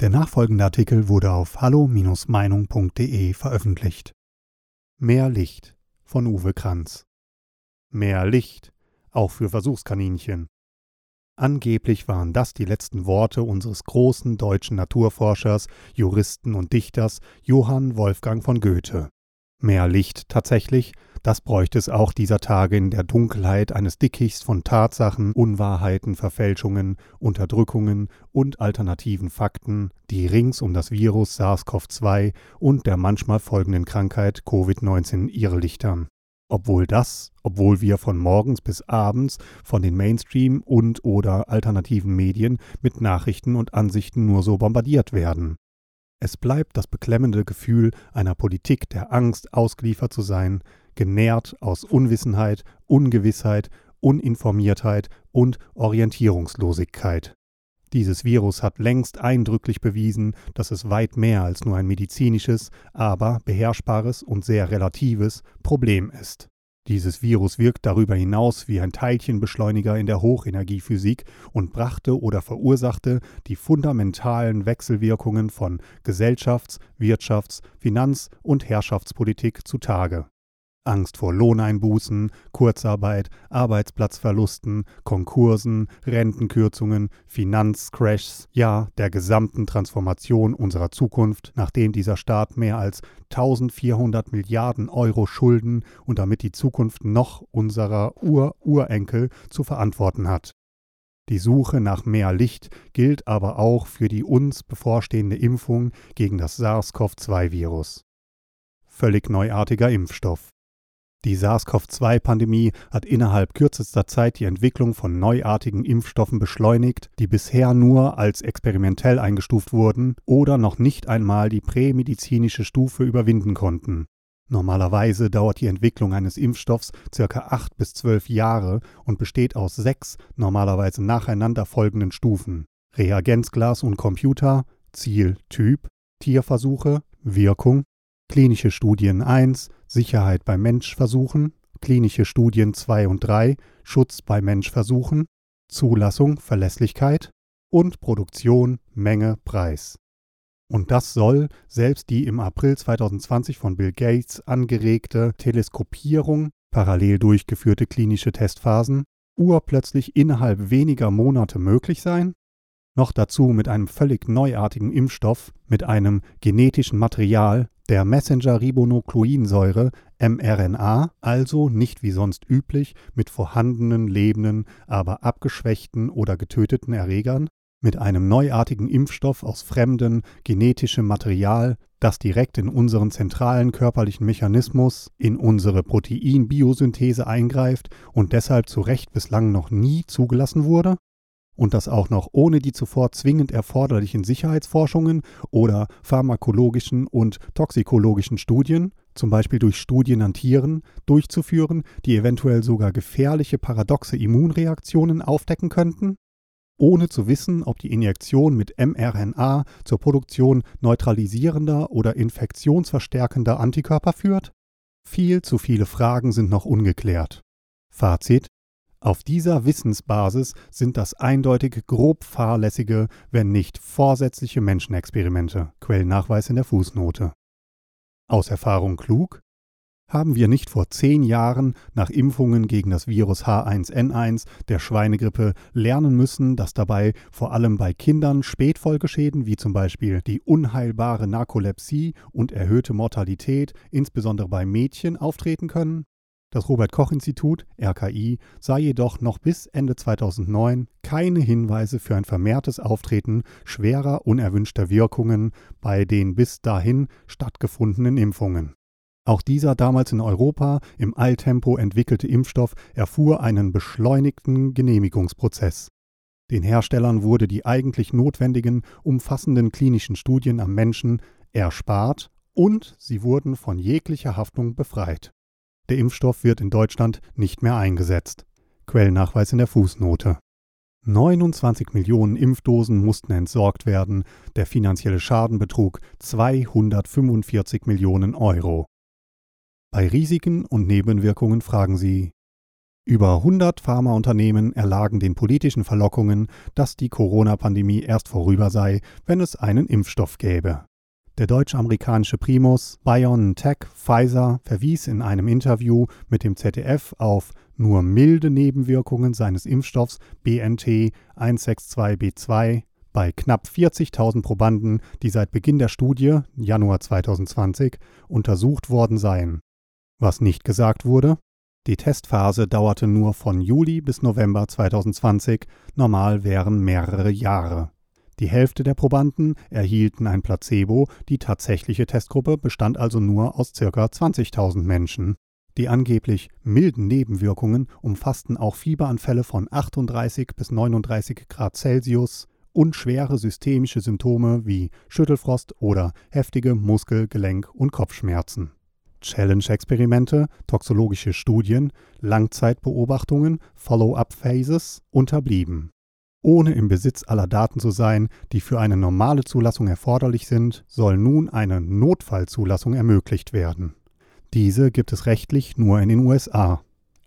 Der nachfolgende Artikel wurde auf hallo-meinung.de veröffentlicht. Mehr Licht von Uwe Kranz. Mehr Licht, auch für Versuchskaninchen. Angeblich waren das die letzten Worte unseres großen deutschen Naturforschers, Juristen und Dichters Johann Wolfgang von Goethe. Mehr Licht tatsächlich, das bräuchte es auch dieser Tage in der Dunkelheit eines Dickichts von Tatsachen, Unwahrheiten, Verfälschungen, Unterdrückungen und alternativen Fakten, die rings um das Virus SARS-CoV-2 und der manchmal folgenden Krankheit Covid-19 irrelichtern. Obwohl das, obwohl wir von morgens bis abends von den Mainstream- und oder alternativen Medien mit Nachrichten und Ansichten nur so bombardiert werden. Es bleibt das beklemmende Gefühl einer Politik der Angst, ausgeliefert zu sein, genährt aus Unwissenheit, Ungewissheit, Uninformiertheit und Orientierungslosigkeit. Dieses Virus hat längst eindrücklich bewiesen, dass es weit mehr als nur ein medizinisches, aber beherrschbares und sehr relatives Problem ist. Dieses Virus wirkt darüber hinaus wie ein Teilchenbeschleuniger in der Hochenergiephysik und brachte oder verursachte die fundamentalen Wechselwirkungen von Gesellschafts-, Wirtschafts-, Finanz- und Herrschaftspolitik zutage. Angst vor Lohneinbußen, Kurzarbeit, Arbeitsplatzverlusten, Konkursen, Rentenkürzungen, Finanzcrashs, ja der gesamten Transformation unserer Zukunft, nachdem dieser Staat mehr als 1400 Milliarden Euro Schulden und damit die Zukunft noch unserer Ur-Urenkel zu verantworten hat. Die Suche nach mehr Licht gilt aber auch für die uns bevorstehende Impfung gegen das SARS-CoV-2-Virus. Völlig neuartiger Impfstoff. Die SARS-CoV-2-Pandemie hat innerhalb kürzester Zeit die Entwicklung von neuartigen Impfstoffen beschleunigt, die bisher nur als experimentell eingestuft wurden oder noch nicht einmal die prämedizinische Stufe überwinden konnten. Normalerweise dauert die Entwicklung eines Impfstoffs ca. 8 bis 12 Jahre und besteht aus sechs normalerweise nacheinander folgenden Stufen. Reagenzglas und Computer, Ziel, Typ, Tierversuche, Wirkung, klinische Studien 1, Sicherheit bei Menschversuchen, klinische Studien 2 und 3, Schutz bei Menschversuchen, Zulassung, Verlässlichkeit und Produktion, Menge, Preis. Und das soll selbst die im April 2020 von Bill Gates angeregte Teleskopierung, parallel durchgeführte klinische Testphasen, urplötzlich innerhalb weniger Monate möglich sein? Noch dazu mit einem völlig neuartigen Impfstoff, mit einem genetischen Material, der Messenger-Ribonukleinsäure mRNA, also nicht wie sonst üblich mit vorhandenen, lebenden, aber abgeschwächten oder getöteten Erregern, mit einem neuartigen Impfstoff aus fremdem genetischem Material, das direkt in unseren zentralen körperlichen Mechanismus, in unsere Proteinbiosynthese eingreift und deshalb zu Recht bislang noch nie zugelassen wurde? Und das auch noch ohne die zuvor zwingend erforderlichen Sicherheitsforschungen oder pharmakologischen und toxikologischen Studien, zum Beispiel durch Studien an Tieren, durchzuführen, die eventuell sogar gefährliche paradoxe Immunreaktionen aufdecken könnten? ohne zu wissen, ob die Injektion mit mRNA zur Produktion neutralisierender oder infektionsverstärkender Antikörper führt? Viel zu viele Fragen sind noch ungeklärt. Fazit auf dieser Wissensbasis sind das eindeutig grob fahrlässige, wenn nicht vorsätzliche Menschenexperimente. Quellennachweis in der Fußnote. Aus Erfahrung klug? Haben wir nicht vor zehn Jahren nach Impfungen gegen das Virus H1N1 der Schweinegrippe lernen müssen, dass dabei vor allem bei Kindern Spätfolgeschäden wie zum Beispiel die unheilbare Narkolepsie und erhöhte Mortalität, insbesondere bei Mädchen, auftreten können? Das Robert Koch Institut RKI sah jedoch noch bis Ende 2009 keine Hinweise für ein vermehrtes Auftreten schwerer unerwünschter Wirkungen bei den bis dahin stattgefundenen Impfungen. Auch dieser damals in Europa im Eiltempo entwickelte Impfstoff erfuhr einen beschleunigten Genehmigungsprozess. Den Herstellern wurde die eigentlich notwendigen umfassenden klinischen Studien am Menschen erspart und sie wurden von jeglicher Haftung befreit. Der Impfstoff wird in Deutschland nicht mehr eingesetzt. Quellnachweis in der Fußnote. 29 Millionen Impfdosen mussten entsorgt werden, der finanzielle Schaden betrug 245 Millionen Euro. Bei Risiken und Nebenwirkungen fragen Sie Über 100 Pharmaunternehmen erlagen den politischen Verlockungen, dass die Corona-Pandemie erst vorüber sei, wenn es einen Impfstoff gäbe. Der deutsch-amerikanische Primus BioNTech Pfizer verwies in einem Interview mit dem ZDF auf nur milde Nebenwirkungen seines Impfstoffs BNT 162b2 bei knapp 40.000 Probanden, die seit Beginn der Studie, Januar 2020, untersucht worden seien. Was nicht gesagt wurde, die Testphase dauerte nur von Juli bis November 2020, normal wären mehrere Jahre. Die Hälfte der Probanden erhielten ein Placebo, die tatsächliche Testgruppe bestand also nur aus ca. 20.000 Menschen. Die angeblich milden Nebenwirkungen umfassten auch Fieberanfälle von 38 bis 39 Grad Celsius und schwere systemische Symptome wie Schüttelfrost oder heftige Muskel-, Gelenk- und Kopfschmerzen. Challenge-Experimente, toxologische Studien, Langzeitbeobachtungen, Follow-up-Phases unterblieben. Ohne im Besitz aller Daten zu sein, die für eine normale Zulassung erforderlich sind, soll nun eine Notfallzulassung ermöglicht werden. Diese gibt es rechtlich nur in den USA.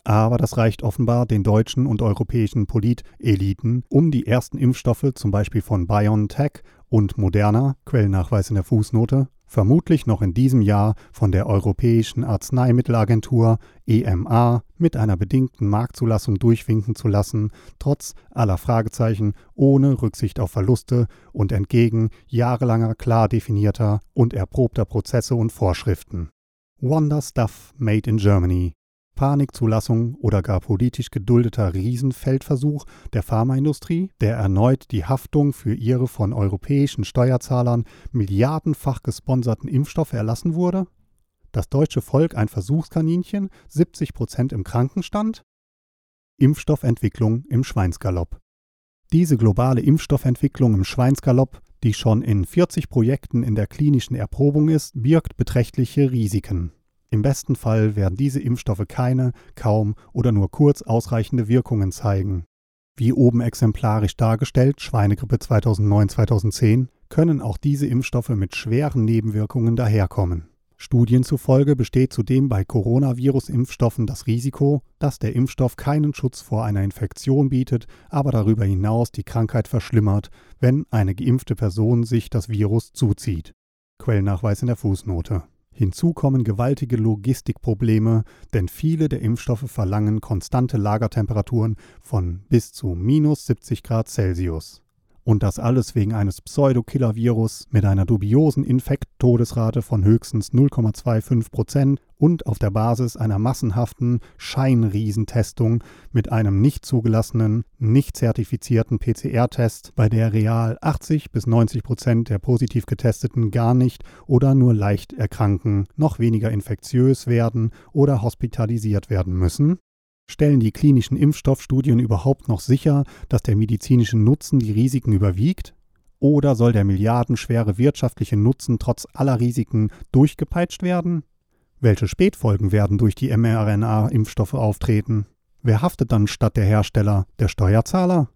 Aber das reicht offenbar den deutschen und europäischen Politeliten, um die ersten Impfstoffe zum Beispiel von BioNTech und Moderna, Quellennachweis in der Fußnote, vermutlich noch in diesem Jahr von der Europäischen Arzneimittelagentur EMA mit einer bedingten Marktzulassung durchwinken zu lassen, trotz aller Fragezeichen, ohne Rücksicht auf Verluste und entgegen jahrelanger klar definierter und erprobter Prozesse und Vorschriften. Wonder Stuff Made in Germany Panikzulassung oder gar politisch geduldeter Riesenfeldversuch der Pharmaindustrie, der erneut die Haftung für ihre von europäischen Steuerzahlern milliardenfach gesponserten Impfstoffe erlassen wurde? Das deutsche Volk ein Versuchskaninchen, 70 Prozent im Krankenstand? Impfstoffentwicklung im Schweinsgalopp. Diese globale Impfstoffentwicklung im Schweinsgalopp, die schon in 40 Projekten in der klinischen Erprobung ist, birgt beträchtliche Risiken. Im besten Fall werden diese Impfstoffe keine, kaum oder nur kurz ausreichende Wirkungen zeigen. Wie oben exemplarisch dargestellt, Schweinegrippe 2009-2010, können auch diese Impfstoffe mit schweren Nebenwirkungen daherkommen. Studien zufolge besteht zudem bei Coronavirus-Impfstoffen das Risiko, dass der Impfstoff keinen Schutz vor einer Infektion bietet, aber darüber hinaus die Krankheit verschlimmert, wenn eine geimpfte Person sich das Virus zuzieht. Quellnachweis in der Fußnote. Hinzu kommen gewaltige Logistikprobleme, denn viele der Impfstoffe verlangen konstante Lagertemperaturen von bis zu minus 70 Grad Celsius. Und das alles wegen eines Pseudo-Killer-Virus mit einer dubiosen Infekt-Todesrate von höchstens 0,25 Prozent und auf der Basis einer massenhaften Scheinriesentestung mit einem nicht zugelassenen, nicht zertifizierten PCR-Test, bei der real 80 bis 90 Prozent der positiv Getesteten gar nicht oder nur leicht erkranken, noch weniger infektiös werden oder hospitalisiert werden müssen, Stellen die klinischen Impfstoffstudien überhaupt noch sicher, dass der medizinische Nutzen die Risiken überwiegt? Oder soll der milliardenschwere wirtschaftliche Nutzen trotz aller Risiken durchgepeitscht werden? Welche Spätfolgen werden durch die mRNA-Impfstoffe auftreten? Wer haftet dann statt der Hersteller? Der Steuerzahler?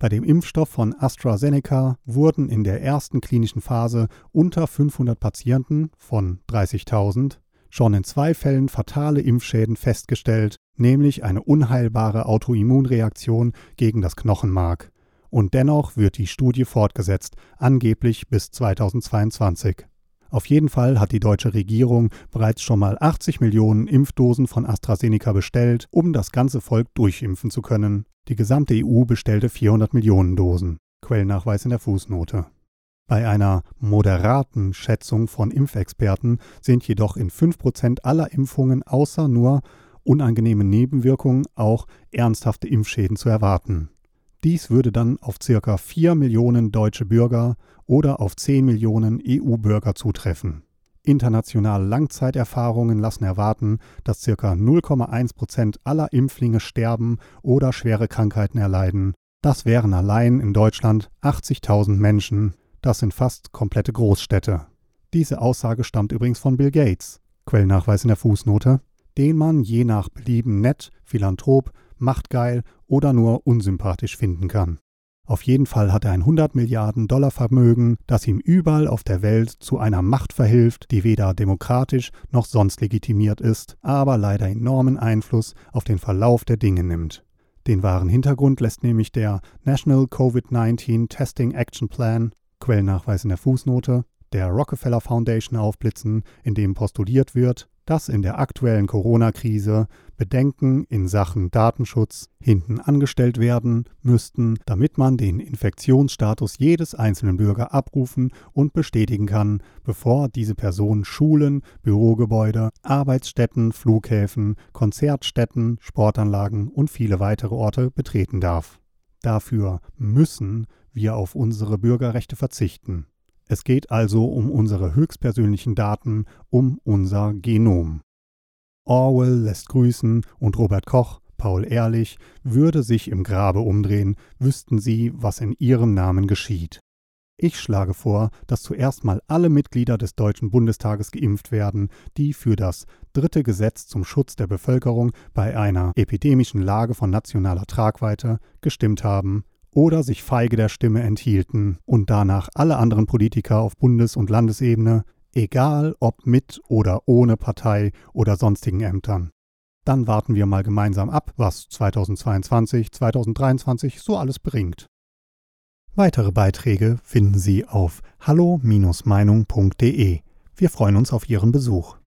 Bei dem Impfstoff von AstraZeneca wurden in der ersten klinischen Phase unter 500 Patienten von 30.000 schon in zwei Fällen fatale Impfschäden festgestellt, nämlich eine unheilbare Autoimmunreaktion gegen das Knochenmark. Und dennoch wird die Studie fortgesetzt, angeblich bis 2022. Auf jeden Fall hat die deutsche Regierung bereits schon mal 80 Millionen Impfdosen von AstraZeneca bestellt, um das ganze Volk durchimpfen zu können. Die gesamte EU bestellte 400 Millionen Dosen. Quellnachweis in der Fußnote. Bei einer moderaten Schätzung von Impfexperten sind jedoch in 5% aller Impfungen außer nur unangenehmen Nebenwirkungen auch ernsthafte Impfschäden zu erwarten. Dies würde dann auf ca. 4 Millionen deutsche Bürger oder auf 10 Millionen EU-Bürger zutreffen. Internationale Langzeiterfahrungen lassen erwarten, dass ca. 0,1% aller Impflinge sterben oder schwere Krankheiten erleiden. Das wären allein in Deutschland 80.000 Menschen, das sind fast komplette Großstädte. Diese Aussage stammt übrigens von Bill Gates, Quellnachweis in der Fußnote, den man je nach Belieben nett, philanthrop, machtgeil oder nur unsympathisch finden kann. Auf jeden Fall hat er ein 100 Milliarden Dollar Vermögen, das ihm überall auf der Welt zu einer Macht verhilft, die weder demokratisch noch sonst legitimiert ist, aber leider enormen Einfluss auf den Verlauf der Dinge nimmt. Den wahren Hintergrund lässt nämlich der National COVID-19 Testing Action Plan, Quellnachweis in der Fußnote, der Rockefeller Foundation aufblitzen, in dem postuliert wird, dass in der aktuellen Corona-Krise Bedenken in Sachen Datenschutz hinten angestellt werden müssten, damit man den Infektionsstatus jedes einzelnen Bürger abrufen und bestätigen kann, bevor diese Person Schulen, Bürogebäude, Arbeitsstätten, Flughäfen, Konzertstätten, Sportanlagen und viele weitere Orte betreten darf. Dafür müssen wir auf unsere Bürgerrechte verzichten. Es geht also um unsere höchstpersönlichen Daten, um unser Genom. Orwell lässt grüßen und Robert Koch, Paul Ehrlich, würde sich im Grabe umdrehen, wüssten sie, was in ihrem Namen geschieht. Ich schlage vor, dass zuerst mal alle Mitglieder des Deutschen Bundestages geimpft werden, die für das dritte Gesetz zum Schutz der Bevölkerung bei einer epidemischen Lage von nationaler Tragweite gestimmt haben oder sich feige der Stimme enthielten und danach alle anderen Politiker auf Bundes- und Landesebene, egal ob mit oder ohne Partei oder sonstigen Ämtern. Dann warten wir mal gemeinsam ab, was 2022, 2023 so alles bringt. Weitere Beiträge finden Sie auf hallo-meinung.de. Wir freuen uns auf Ihren Besuch.